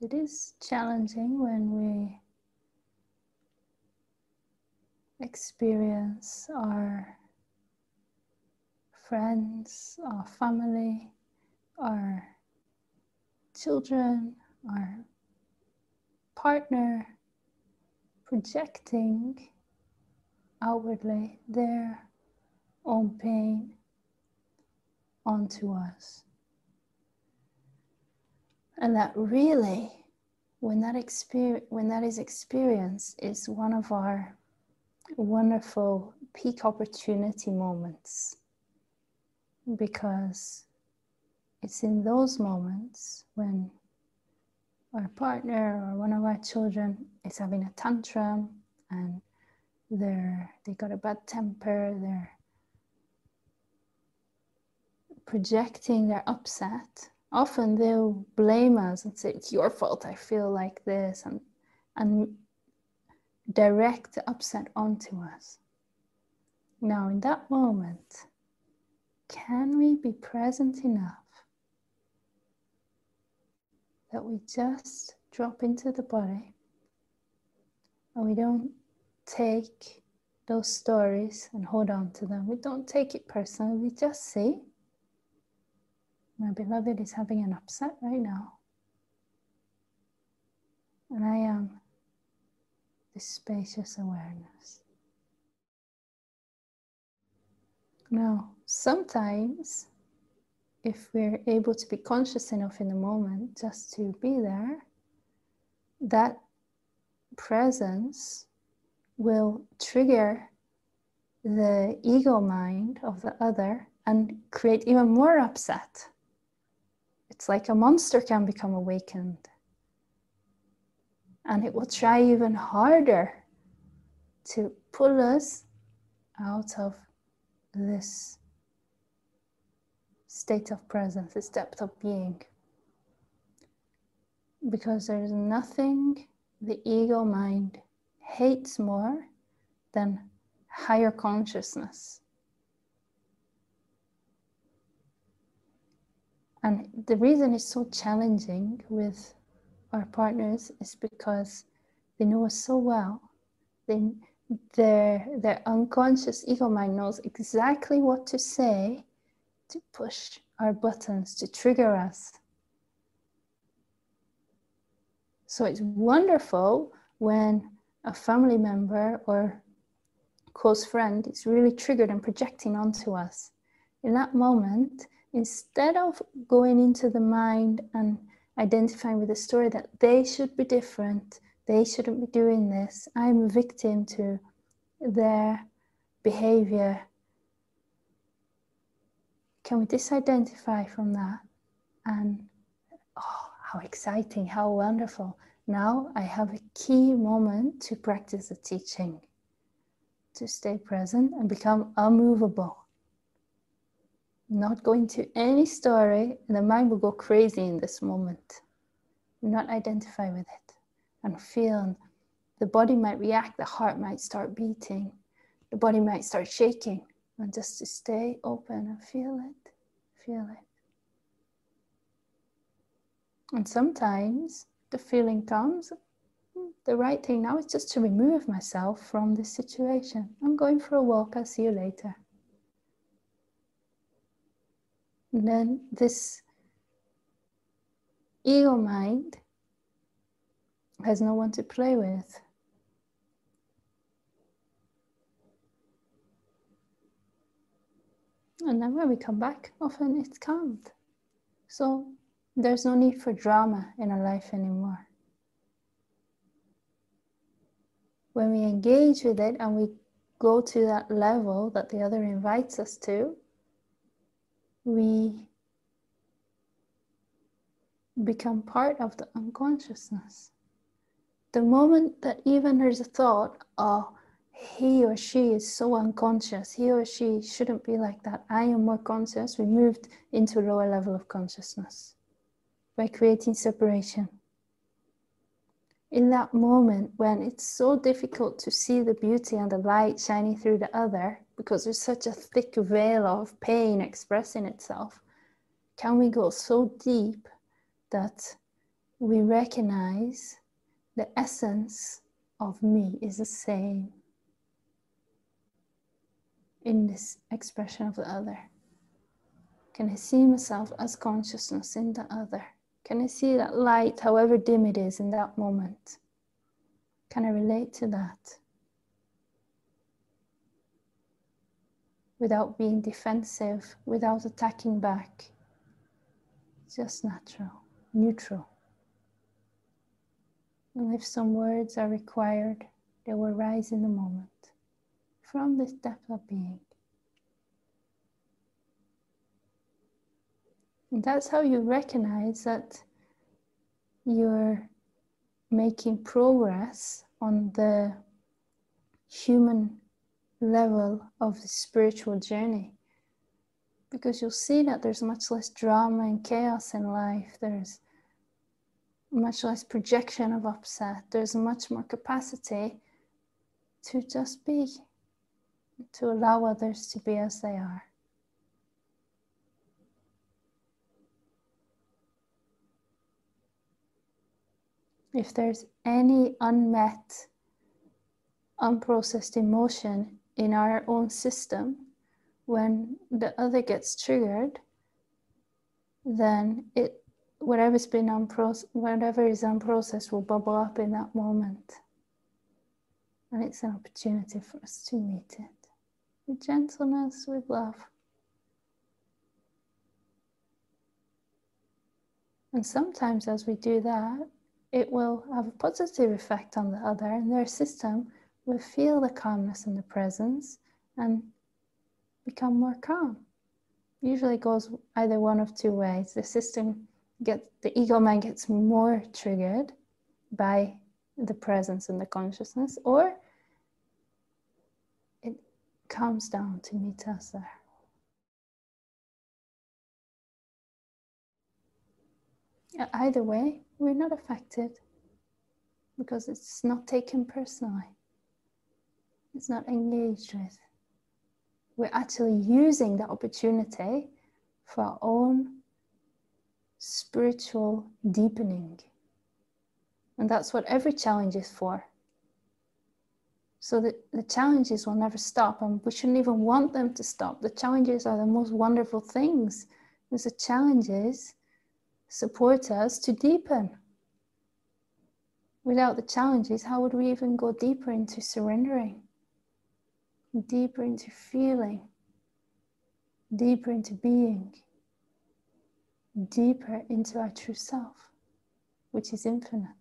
It is challenging when we experience our friends, our family, our children, our partner projecting outwardly their own pain onto us. And that really, when that experience, when that is experienced, is one of our wonderful peak opportunity moments. Because it's in those moments when our partner or one of our children is having a tantrum and they're they got a bad temper they're projecting their upset often they'll blame us and say it's your fault i feel like this and and direct upset onto us now in that moment can we be present enough that we just drop into the body and we don't take those stories and hold on to them. We don't take it personally, we just say, My beloved is having an upset right now. And I am this spacious awareness. Now, sometimes if we're able to be conscious enough in the moment just to be there, that presence will trigger the ego mind of the other and create even more upset. It's like a monster can become awakened. And it will try even harder to pull us out of this state of presence, this depth of being. Because there's nothing the ego mind hates more than higher consciousness. And the reason it's so challenging with our partners is because they know us so well. They, their, their unconscious ego mind knows exactly what to say to push our buttons, to trigger us. So it's wonderful when a family member or close friend is really triggered and projecting onto us. In that moment, instead of going into the mind and identifying with the story that they should be different, they shouldn't be doing this, I'm a victim to their behavior, can we disidentify from that? And oh, how exciting, how wonderful. Now I have a key moment to practice the teaching, to stay present and become unmovable. Not going to any story, and the mind will go crazy in this moment. Not identify with it and feel the body might react, the heart might start beating, the body might start shaking, and just to stay open and feel it feel it. And sometimes the feeling comes, the right thing now is just to remove myself from this situation. I'm going for a walk, I'll see you later. And then this ego mind has no one to play with. And then when we come back, often it's calmed. So there's no need for drama in our life anymore. When we engage with it and we go to that level that the other invites us to, we become part of the unconsciousness. The moment that even there's a thought, oh, he or she is so unconscious. He or she shouldn't be like that. I am more conscious. We moved into a lower level of consciousness by creating separation. In that moment when it's so difficult to see the beauty and the light shining through the other because there's such a thick veil of pain expressing itself, can we go so deep that we recognize the essence of me is the same in this expression of the other. Can I see myself as consciousness in the other? Can I see that light, however dim it is in that moment? Can I relate to that? Without being defensive, without attacking back. Just natural, neutral. And if some words are required, they will rise in the moment from this depth of being. And that's how you recognize that you're making progress on the human level of the spiritual journey. Because you'll see that there's much less drama and chaos in life. There's much less projection of upset. There's much more capacity to just be, to allow others to be as they are. if there's any unmet, unprocessed emotion in our own system, when the other gets triggered, then it whatever's been unprocessed, whatever is unprocessed will bubble up in that moment. And it's an opportunity for us to meet it with gentleness, with love. And sometimes as we do that, it will have a positive effect on the other, and their system will feel the calmness and the presence and become more calm. Usually goes either one of two ways. The system gets the ego mind gets more triggered by the presence and the consciousness, or it calms down to meet us there. Either way, we're not affected because it's not taken personally, it's not engaged with. We're actually using the opportunity for our own spiritual deepening. And that's what every challenge is for. So the, the challenges will never stop, and we shouldn't even want them to stop. The challenges are the most wonderful things. Because the challenges support us to deepen. Without the challenges, how would we even go deeper into surrendering? Deeper into feeling, deeper into being, deeper into our true self, which is infinite.